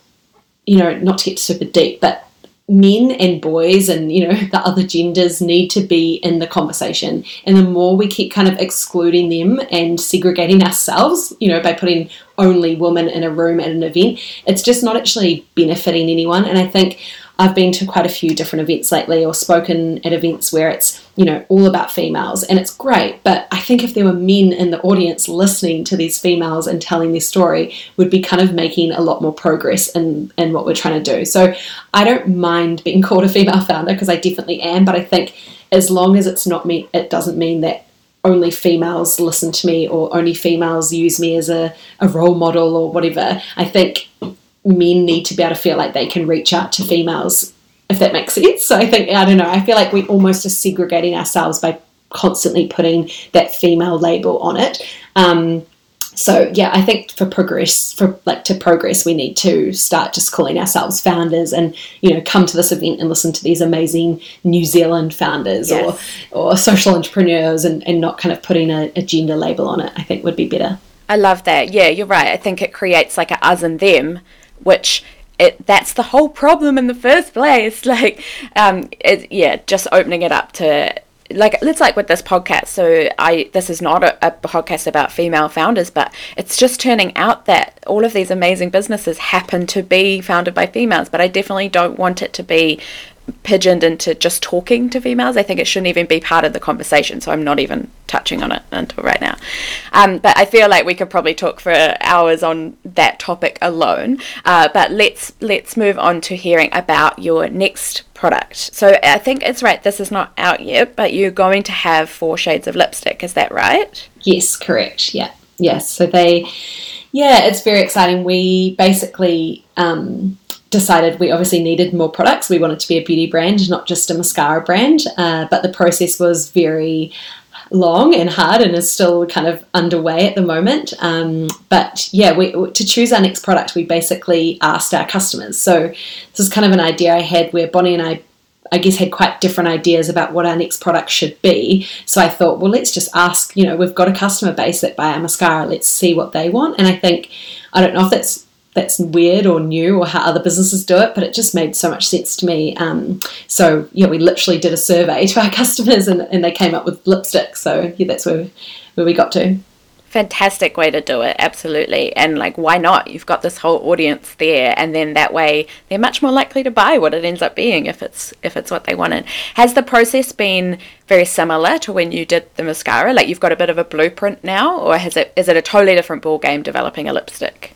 you know, not to get super deep, but men and boys and you know the other genders need to be in the conversation. And the more we keep kind of excluding them and segregating ourselves you know by putting only women in a room at an event it's just not actually benefiting anyone. And i think I've been to quite a few different events lately or spoken at events where it's, you know, all about females and it's great. But I think if there were men in the audience listening to these females and telling their story, would be kind of making a lot more progress in, in what we're trying to do. So I don't mind being called a female founder because I definitely am, but I think as long as it's not me, it doesn't mean that only females listen to me or only females use me as a, a role model or whatever. I think men need to be able to feel like they can reach out to females, if that makes sense. So I think, I don't know, I feel like we almost are segregating ourselves by constantly putting that female label on it. Um, so yeah, I think for progress, for like to progress, we need to start just calling ourselves founders, and you know, come to this event and listen to these amazing New Zealand founders yes. or or social entrepreneurs, and, and not kind of putting a, a gender label on it. I think would be better. I love that. Yeah, you're right. I think it creates like a us and them which it, that's the whole problem in the first place. Like, um, it, yeah, just opening it up to like it's like with this podcast. So I this is not a, a, podcast about female founders, but it's just turning out that all of these amazing businesses happen to be founded by females. But I definitely don't want it to be pigeoned into just talking to females. I think it shouldn't even be part of the conversation. So I'm not even touching on it until right now. Um, but I feel like we could probably talk for hours on that topic alone. Uh, but let's let's move on to hearing about your next product. So I think it's right. This is not out yet, but you're going to have four shades of lipstick. Is that right? Yes, correct. Yeah. Yes. So they Yeah, it's very exciting. We basically um, decided we obviously needed more products. We wanted to be a beauty brand, not just a mascara brand. Uh, but the process was very long and hard and is still kind of underway at the moment. Um, but yeah, we, to choose our next product, we basically asked our customers. So this is kind of an idea I had where Bonnie and I I guess had quite different ideas about what our next product should be. So I thought, well, let's just ask, you know, we've got a customer base that buy our mascara, let's see what they want. And I think, I don't know if that's that's weird or new or how other businesses do it, but it just made so much sense to me. Um, so yeah, we literally did a survey to our customers and, and they came up with lipstick. So yeah, that's where where we got to. Fantastic way to do it absolutely. And like why not? You've got this whole audience there and then that way they're much more likely to buy what it ends up being if it's if it's what they wanted. Has the process been very similar to when you did the mascara? Like you've got a bit of a blueprint now or has it is it a totally different ball game developing a lipstick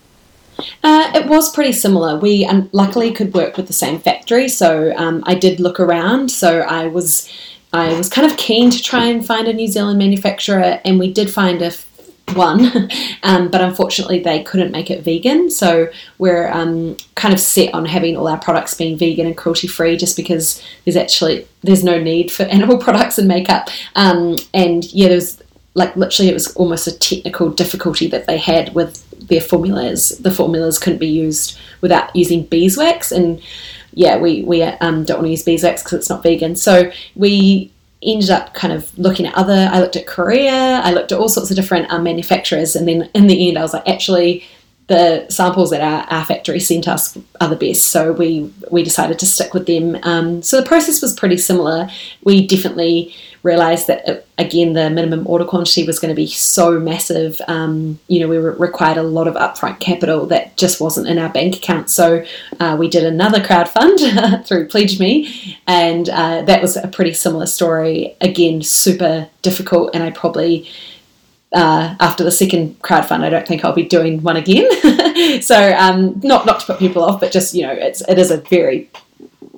uh, it was pretty similar. We um, luckily could work with the same factory, so um, I did look around. So I was I was kind of keen to try and find a New Zealand manufacturer, and we did find a one, um, but unfortunately they couldn't make it vegan. So we're um, kind of set on having all our products being vegan and cruelty free, just because there's actually there's no need for animal products and makeup. Um, and yeah, there's like literally it was almost a technical difficulty that they had with their formulas. The formulas couldn't be used without using beeswax, and yeah, we we um, don't want to use beeswax because it's not vegan. So we ended up kind of looking at other. I looked at Korea. I looked at all sorts of different um, manufacturers, and then in the end, I was like, actually, the samples that our, our factory sent us are the best. So we we decided to stick with them. Um, so the process was pretty similar. We definitely realised that it, uh, again the minimum order quantity was going to be so massive. Um, you know, we re- required a lot of upfront capital that just wasn't in our bank account. So uh, we did another crowd fund through PledgeMe, and uh, that was a pretty similar story. Again, super difficult, and I probably uh, after the second crowdfund, I don't think I'll be doing one again. so um, not not to put people off, but just you know, it's it is a very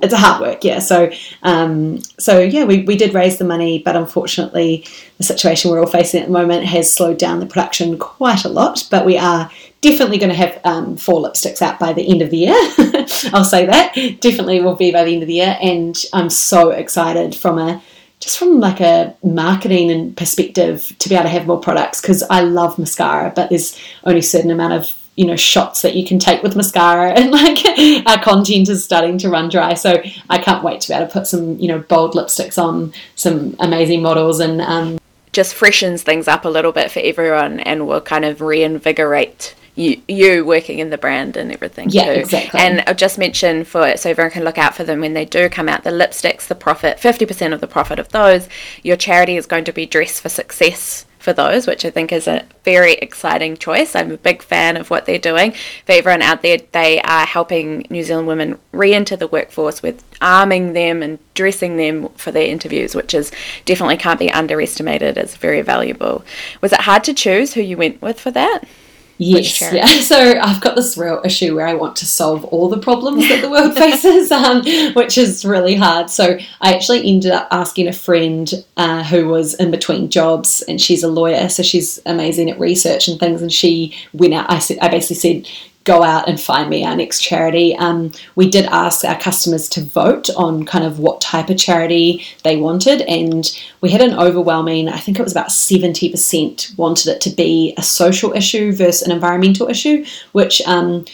it's a hard work, yeah. So um, so yeah, we, we did raise the money, but unfortunately, the situation we're all facing at the moment has slowed down the production quite a lot. But we are definitely going to have um, four lipsticks out by the end of the year. I'll say that definitely will be by the end of the year, and I'm so excited from a just from like a marketing and perspective to be able to have more products because I love mascara, but there's only a certain amount of you know shots that you can take with mascara and like our content is starting to run dry. So i can't wait to be able to put some you know bold lipsticks on some amazing models and um, just freshens things up a little bit for everyone and will kind of reinvigorate you, you working in the brand and everything yeah, too. exactly. And I'll just mention for so everyone can look out for them when they do come out. The lipsticks, the profit, fifty percent of the profit of those, your charity is going to be Dress for Success for those, which I think is a very exciting choice. I'm a big fan of what they're doing. For everyone out there, they are helping New Zealand women re enter the workforce with arming them and dressing them for their interviews, which is definitely can't be underestimated as very valuable. Was it hard to choose who you went with for that? Yes, yeah. So I've got this real issue where I want to solve all the problems that the world faces, um, which is really hard. So I actually ended up asking a friend uh, who was in between jobs, and she's a lawyer, so she's amazing at research and things. And she went out. I said, I basically said, go out and find me our next charity. Um, we did ask our customers to vote on kind of what type of charity they wanted, and we had an overwhelming, I think it was about 70% wanted it to be a social issue versus an environmental issue, which um,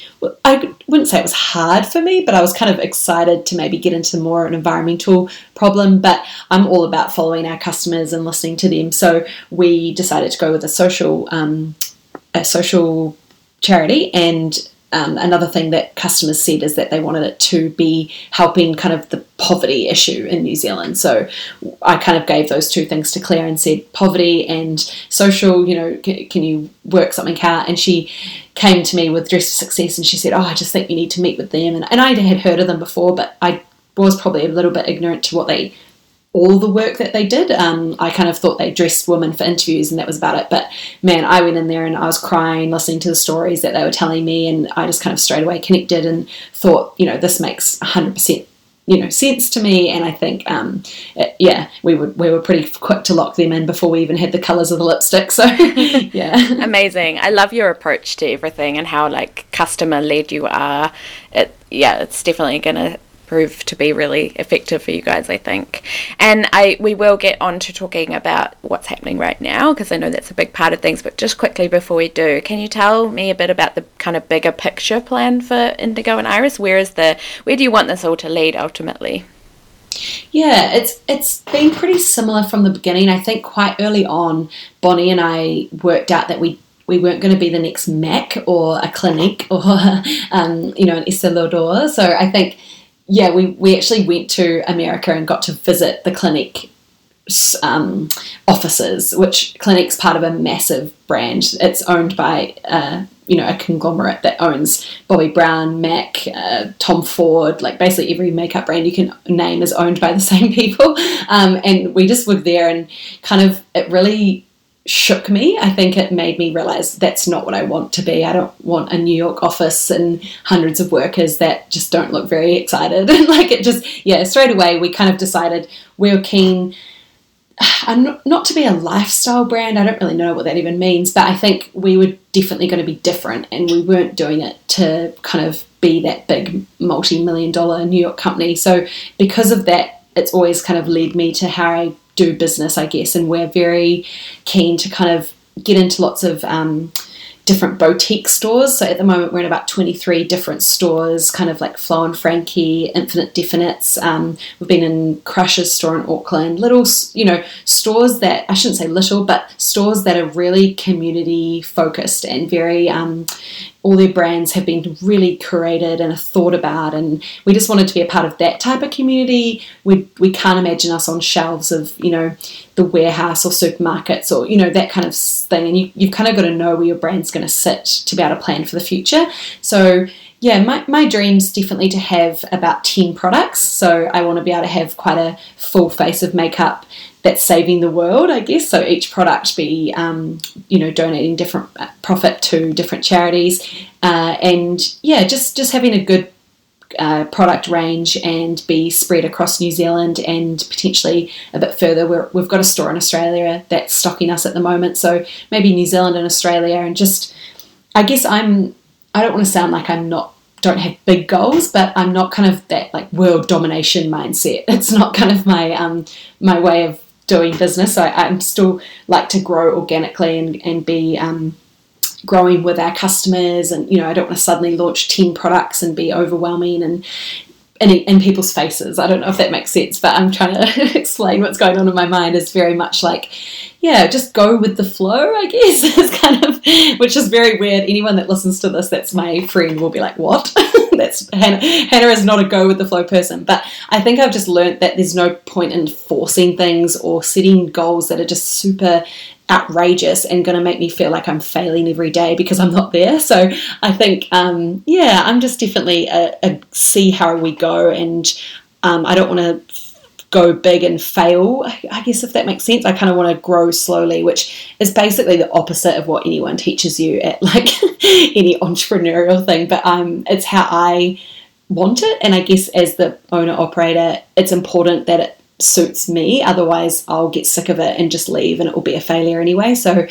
I wouldn't say it was hard for me, but I was kind of excited to maybe get into more of an environmental problem. But I'm all about following our customers and listening to them. So we decided to go with a social. Um, a social charity and um, another thing that customers said is that they wanted it to be helping kind of the poverty issue in New Zealand. So I kind of gave those two things to Claire and said poverty and social, you know, can, can you work something out? And she came to me with Dress for Success and she said, Oh, I just think you need to meet with them. And, and I had heard of them before, but I was probably a little bit ignorant to what they all the work that they did. Um, I kind of thought they dressed women for interviews and that was about it. But man, I went in there and I was crying listening to the stories that they were telling me, and I just kind of straight away connected and thought, you know, this makes 100% you know sense to me, and I think um, it, yeah, we were we were pretty quick to lock them in before we even had the colours of the lipstick. So yeah, amazing. I love your approach to everything and how like customer led you are. It yeah, it's definitely gonna prove to be really effective for you guys, I think. And I we will get on to talking about what's happening right now because I know that's a big part of things. But just quickly before we do, can you tell me a bit about the kind of bigger picture plan for Indigo and Iris? Where is the where do you want this all to lead ultimately? Yeah, it's it's been pretty similar from the beginning. I think quite early on, Bonnie and I worked out that we we weren't going to be the next Mac or a Clinique or um, you know an Estée Lauder. So I think yeah, we, we actually went to America and got to visit the Clinique um, offices, which Clinique's part of a massive brand. It's owned by uh, you know a conglomerate that owns Bobbi Brown, Mac, uh, Tom Ford, like basically every makeup brand you can name is owned by the same people. Um, and we just were there and kind of it really shook me. I think it made me realize that's not what I want to be. I don't want a New York office and hundreds of workers that just don't look very excited. And like it just, yeah, straight away we kind of decided we were keen. I'm not to be a lifestyle brand. I don't really know what that even means, but I think we were definitely going to be different, and we weren't doing it to kind of be that big multi-million dollar New York company. So because of that, it's always kind of led me to how I do business, I guess, and we're very keen to kind of get into lots of um, different boutique stores. So at the moment, we're in about 23 different stores, kind of like Flo and Frankie, Infinite Definites. Um, we've been in Crush's store in Auckland, little, you know, stores that I shouldn't say little, but stores that are really community focused and very, um, all their brands have been really curated and thought about and we just wanted to be a part of that type of community. We, we can't imagine us on shelves of you know the warehouse or supermarkets or you know that kind of thing and you, you've kind of got to know where your brand's going to sit to be able to plan for the future. So yeah my, my dream's definitely to have about 10 products so i want to be able to have quite a full face of makeup that's saving the world, I guess. So each product be, um, you know, donating different uh, profit to different charities, uh, and yeah, just just having a good uh, product range and be spread across New Zealand and potentially a bit further. we have got a store in Australia that's stocking us at the moment, so maybe New Zealand and Australia, and just I guess I'm. I don't want to sound like I'm not don't have big goals, but I'm not kind of that like world domination mindset. It's not kind of my um my way of doing business. I, am still like to grow organically and, and be um, growing with our customers. And, you know, I don't want to suddenly launch 10 products and be overwhelming and in, in people's faces. I don't know if that makes sense, but I'm trying to explain what's going on in my mind is very much like, yeah, just go with the flow, I guess. It's kind of, which is very weird. Anyone that listens to this that's my friend will be like, what? that's Hannah. Hannah is not a go with the flow person, but I think I've just learned that there's no point in forcing things or setting goals that are just super outrageous and going to make me feel like I'm failing every day because I'm not there. So I think, um, yeah, I'm just definitely a, a see how we go, and um, I don't want to go big and fail. I guess if that makes sense, I kind of want to grow slowly, which is basically the opposite of what anyone teaches you at like any entrepreneurial thing. But um, it's how I want it, and I guess as the owner operator, it's important that it suits me. Otherwise, I'll get sick of it and just leave, and it will be a failure anyway. So.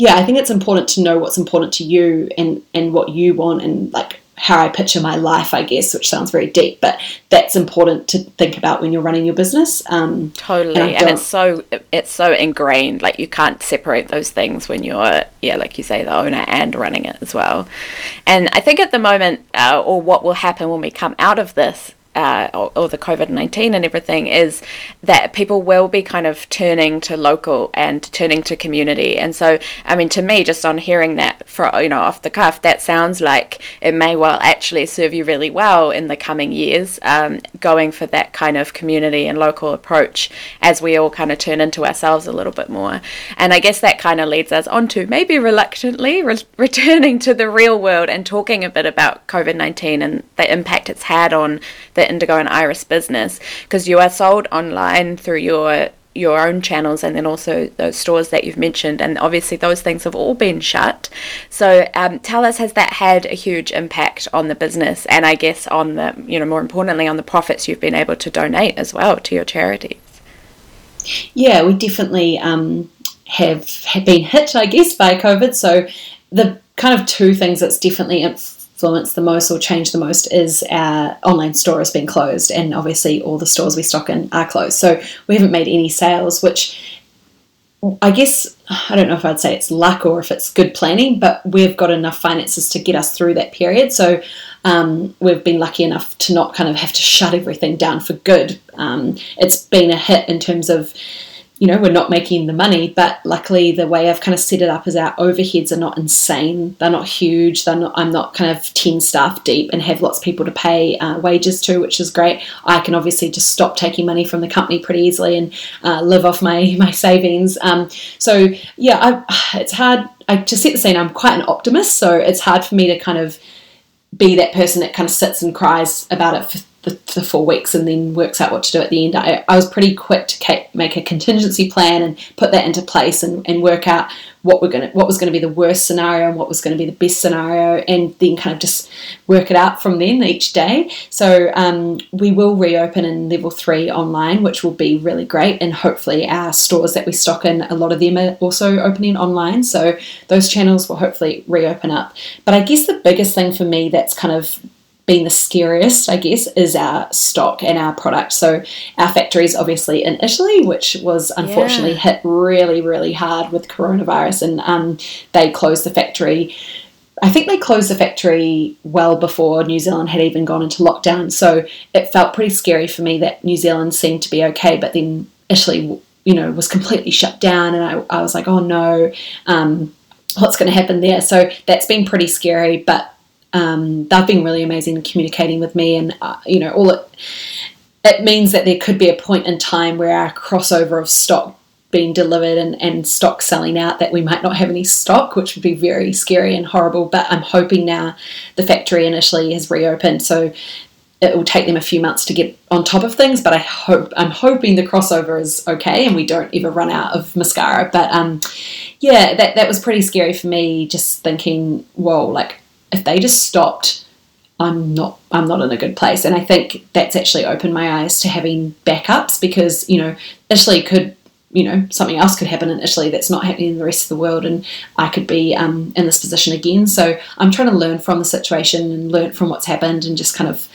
Yeah, I think it's important to know what's important to you and, and what you want and like how I picture my life, I guess, which sounds very deep, but that's important to think about when you're running your business. Um, totally, and, and, it's so it's so ingrained. Like you can't separate those things when you're, yeah, like you say, the owner and running it as well. And I think at the moment, uh, or what will happen when we come out of this, uh, or, or, the COVID 19 and everything is that people will be kind of turning to local and turning to community. And so, I mean, to me, just on hearing that for, you know, off the cuff, that sounds like it may well actually serve you really well in the coming years, um, going for that kind of community and local approach as we all kind of turn into ourselves a little bit more. And I guess that kind of leads us on to maybe reluctantly re- returning to the real world and talking a bit about COVID 19 and the impact it's had on the Indigo and Iris business because you are sold online through your your own channels and then also those stores that you've mentioned. And obviously, those things have all been shut. So, um, tell us, has that had a huge impact on the business and I guess on the, you know, more importantly, on the profits you've been able to donate as well to your charities? Yeah, we definitely um, have, have been hit, I guess, by COVID. So, the kind of two things that's definitely influenced the most or changed the most is our online store has been closed, and obviously all the stores we stock in are closed. So we haven't made any sales, which I guess I don't know if I'd say it's luck or if it's good planning, but we've got enough finances to get us through that period. So um, we've been lucky enough to not kind of have to shut everything down for good. Um, it's been a hit in terms of you know, we're not making the money, but luckily the way I've kind of set it up is our overheads are not insane. They're not huge. They're not, I'm not kind of 10 staff deep and have lots of people to pay uh, wages to, which is great. I can obviously just stop taking money from the company pretty easily and uh, live off my, my savings. Um, so yeah, I, it's hard. I, to set the scene, I'm quite an optimist, so it's hard for me to kind of be that person that kind of sits and cries about it for the, four weeks and then works out what to do at the end. I, I was pretty quick to make a contingency plan and put that into place and, and work out what we're going what was going to be the worst scenario and what was going to be the best scenario, and then kind of just work it out from then each day. So um, we will reopen in level three online, which will be really great, and hopefully our stores that we stock in, a lot of them are also opening online. So those channels will hopefully reopen up. But I guess the biggest thing for me that's kind of been the scariest, I guess, is our stock and our product. So our factory is obviously in Italy, which was unfortunately yeah. hit really, really hard with coronavirus, and um, they closed the factory. I think they closed the factory well before New Zealand had even gone into lockdown. So it felt pretty scary for me that New Zealand seemed to be okay, but then Italy, you know, was completely shut down, and I, I was like, oh no. Um, what's going to happen there? So that's been pretty scary, but um, they've been really amazing in communicating with me, and uh, you know, all it it means that there could be a point in time where our crossover of stock being delivered and, and stock selling out that we might not have any stock, which would be very scary and horrible. But I'm hoping now the factory initially has reopened, so it will take them a few months to get on top of things. But I hope I'm hoping the crossover is okay and we don't ever run out of mascara. But um, yeah, that that was pretty scary for me. Just thinking, whoa, like if they just stopped, I'm not I'm not in a good place. And I think that's actually opened my eyes to having backups because, you know, Italy could you know, something else could happen in Italy that's not happening in the rest of the world, and I could be um, in this position again. So I'm trying to learn from the situation and learn from what's happened, and just kind of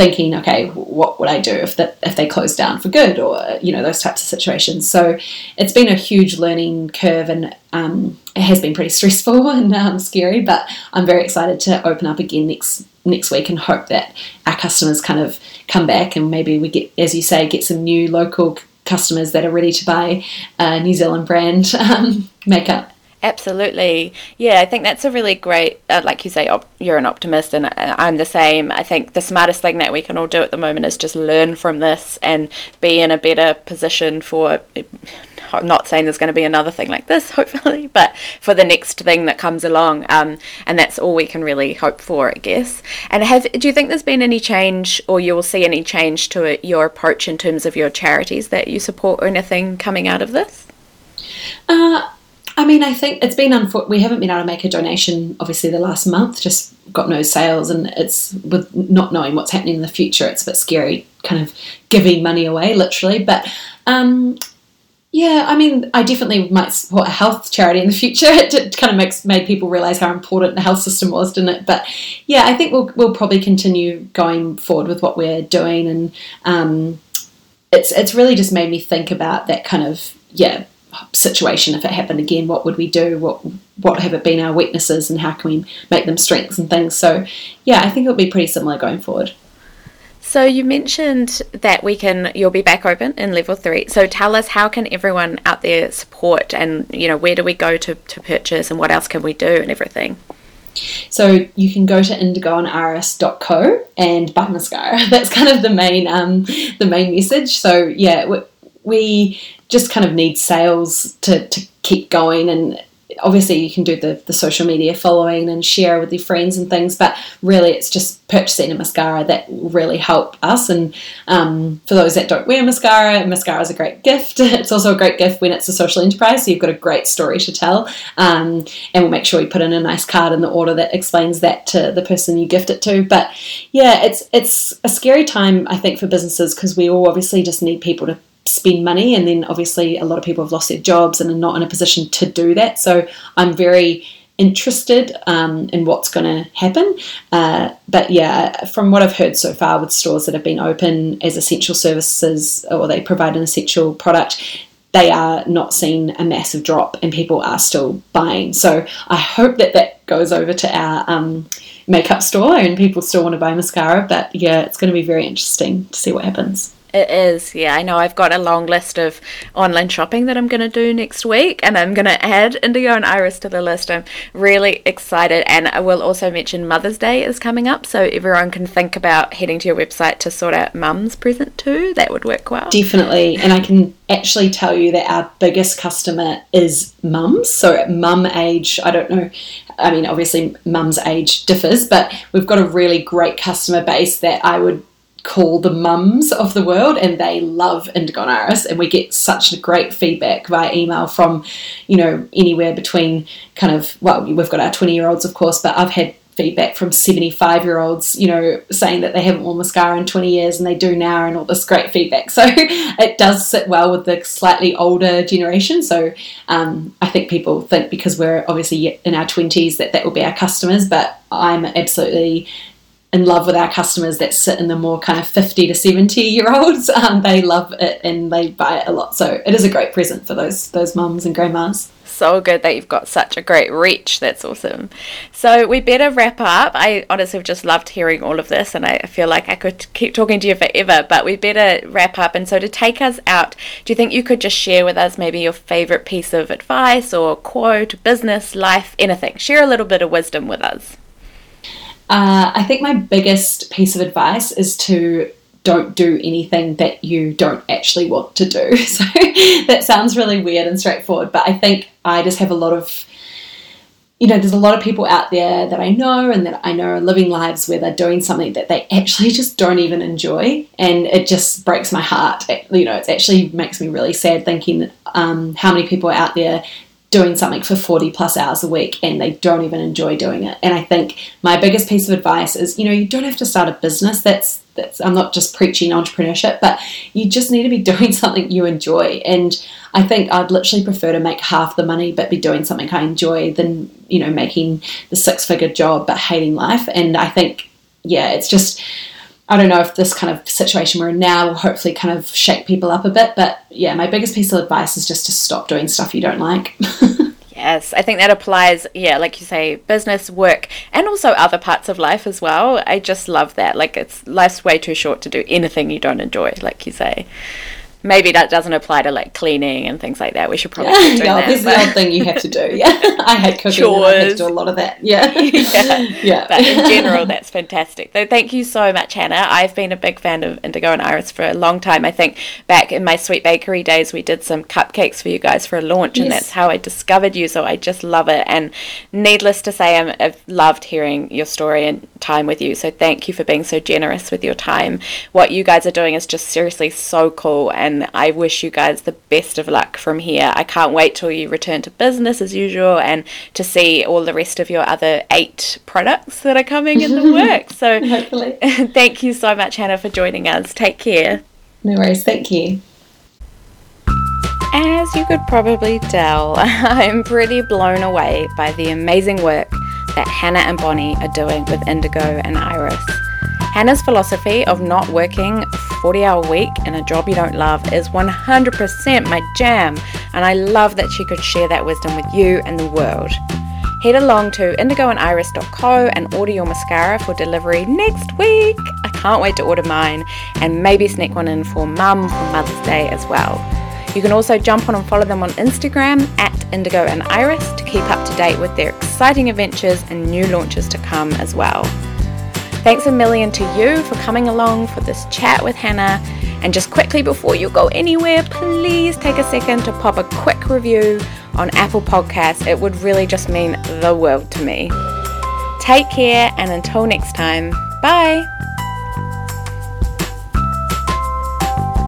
thinking, okay, what would I do if that if they close down for good, or you know those types of situations. So it's been a huge learning curve, and um, it has been pretty stressful and um, scary. But I'm very excited to open up again next next week and hope that our customers kind of come back and maybe we get, as you say, get some new local customers that are ready to buy a New Zealand brand um, makeup. Absolutely. Yeah, I think that's a really great, uh, like you say, op- you're an optimist, and I'm the same. I think the smartest thing that we can all do at the moment is just learn from this and be in a better position for. I'm not saying there's going to be another thing like this, hopefully, but for the next thing that comes along, um, and that's all we can really hope for, I guess. And have do you think there's been any change, or you will see any change to it, your approach in terms of your charities that you support, or anything coming out of this? Uh, I mean, I think it's been unfortunate. We haven't been able to make a donation, obviously, the last month, just got no sales. And it's with not knowing what's happening in the future, it's a bit scary kind of giving money away, literally. But um, yeah, I mean, I definitely might support a health charity in the future. It, kind of makes made people realize how important the health system was, didn't it? But yeah, I think we'll we'll probably continue going forward with what we're doing, and um, it's it's really just made me think about that kind of yeah situation. If it happened again what would we do? What what have it been our weaknesses and how can we make them strengths and things? So yeah i think it'll be pretty similar going forward. So you mentioned that we can you'll be back open in level three. So tell us how can everyone out there support and you know where do we go to, to purchase and what else can we do and everything? So you can go to indigoandiris.co and buy mascara. That's kind of the main um, the main message. So yeah, we just kind of need sales to, to keep going and obviously you can do the, the social media following and share with your friends and things, but really it's just purchasing a mascara that really help us. And um, for those that don't wear mascara, mascara is a great gift. It's also a great gift when it's a social enterprise, so you've got a great story to tell. Um, and we'll make sure we put in a nice card in the order that explains that to the person you gift it to. But yeah, it's it's a scary time I think for businesses because we all obviously just need people to spend money and then obviously a lot of people have lost their jobs and are not in a position to do that. So i'm very interested um, in what's going to happen. Uh, but yeah from what i've heard so far with stores that have been open as essential services or they provide an essential product they are not seeing a massive drop and people are still buying. So i hope that that goes over to our um, makeup store and people still want to buy mascara but yeah it's going to be very interesting to see what happens it is, yeah. I know I've got a long list of online shopping that I'm going to do next week, and I'm going to add Indigo and Iris to the list. I'm really excited, and I will also mention Mother's Day is coming up, so everyone can think about heading to your website to sort out mum's present too. That would work well. Definitely, and I can actually tell you that our biggest customer is mums. So at mum age, I don't know. I mean, obviously, mum's age differs, but we've got a really great customer base that I would call the mums of the world and they love indigo and we get such great feedback via email from you know anywhere between kind of well we've got our 20 year olds of course but i've had feedback from 75 year olds you know saying that they haven't worn mascara in 20 years and they do now and all this great feedback. So it does sit well with the slightly older generation. So um, i think people think because we're obviously in our 20s that that will be our customers but i'm absolutely in love with our customers that sit in the more kind of 50 to 70 year olds. Um, they love it and they buy it a lot. So it is a great present for those those mums and grandmas. So good that you've got such a great reach. That's awesome. So we better wrap up. I honestly have just loved hearing all of this and I feel like I could keep talking to you forever, but we better wrap up. And so to take us out, do you think you could just share with us maybe your favorite piece of advice or quote, business, life, anything? Share a little bit of wisdom with us. Uh, I think my biggest piece of advice is to don't do anything that you don't actually want to do. So that sounds really weird and straightforward, but I think I just have a lot of, you know, there's a lot of people out there that I know and that I know are living lives where they're doing something that they actually just don't even enjoy. And it just breaks my heart. It, you know, it actually makes me really sad thinking um, how many people are out there doing something for 40 plus hours a week and they don't even enjoy doing it. And I think my biggest piece of advice is, you know, you don't have to start a business. That's that's I'm not just preaching entrepreneurship, but you just need to be doing something you enjoy. And I think I'd literally prefer to make half the money but be doing something I enjoy than, you know, making the six figure job but hating life. And I think yeah, it's just I don't know if this kind of situation we're in now will hopefully kind of shake people up a bit. But yeah, my biggest piece of advice is just to stop doing stuff you don't like. Yes, I think that applies, yeah, like you say, business, work, and also other parts of life as well. I just love that. Like, it's life's way too short to do anything you don't enjoy, like you say maybe that doesn't apply to like cleaning and things like that. We should probably yeah, yeah there's the odd thing you have to do. Yeah, I hate cooking. Chores. I have to do a lot of that. Yeah, yeah, yeah. But in general, that's fantastic. So thank you so much, Hannah. I've been a big fan of Indigo and Iris for a long time. I think back in my sweet bakery days, we did some cupcakes for you guys for a launch, yes. and that's how I discovered you. So I just love it. And needless to say, i I've loved hearing your story and time with you. So thank you for being so generous with your time. What you guys are doing is just seriously so cool and and I wish you guys the best of luck from here. I can't wait till you return to business as usual and to see all the rest of your other eight products that are coming in the works. So, hopefully, thank you so much, Hannah, for joining us. Take care. No worries. Thank you. As you could probably tell, I'm pretty blown away by the amazing work that Hannah and Bonnie are doing with Indigo and Iris. Hannah's philosophy of not working 40 hour week in a job you don't love is 100% my jam, and I love that she could share that wisdom with you and the world. Head along to indigoandiris.co and order your mascara for delivery next week. I can't wait to order mine and maybe sneak one in for mum for Mother's Day as well. You can also jump on and follow them on Instagram at Indigo and Iris to keep up to date with their exciting adventures and new launches to come as well. Thanks a million to you for coming along for this chat with Hannah. And just quickly before you go anywhere, please take a second to pop a quick review on Apple Podcasts, it would really just mean the world to me. Take care, and until next time, bye!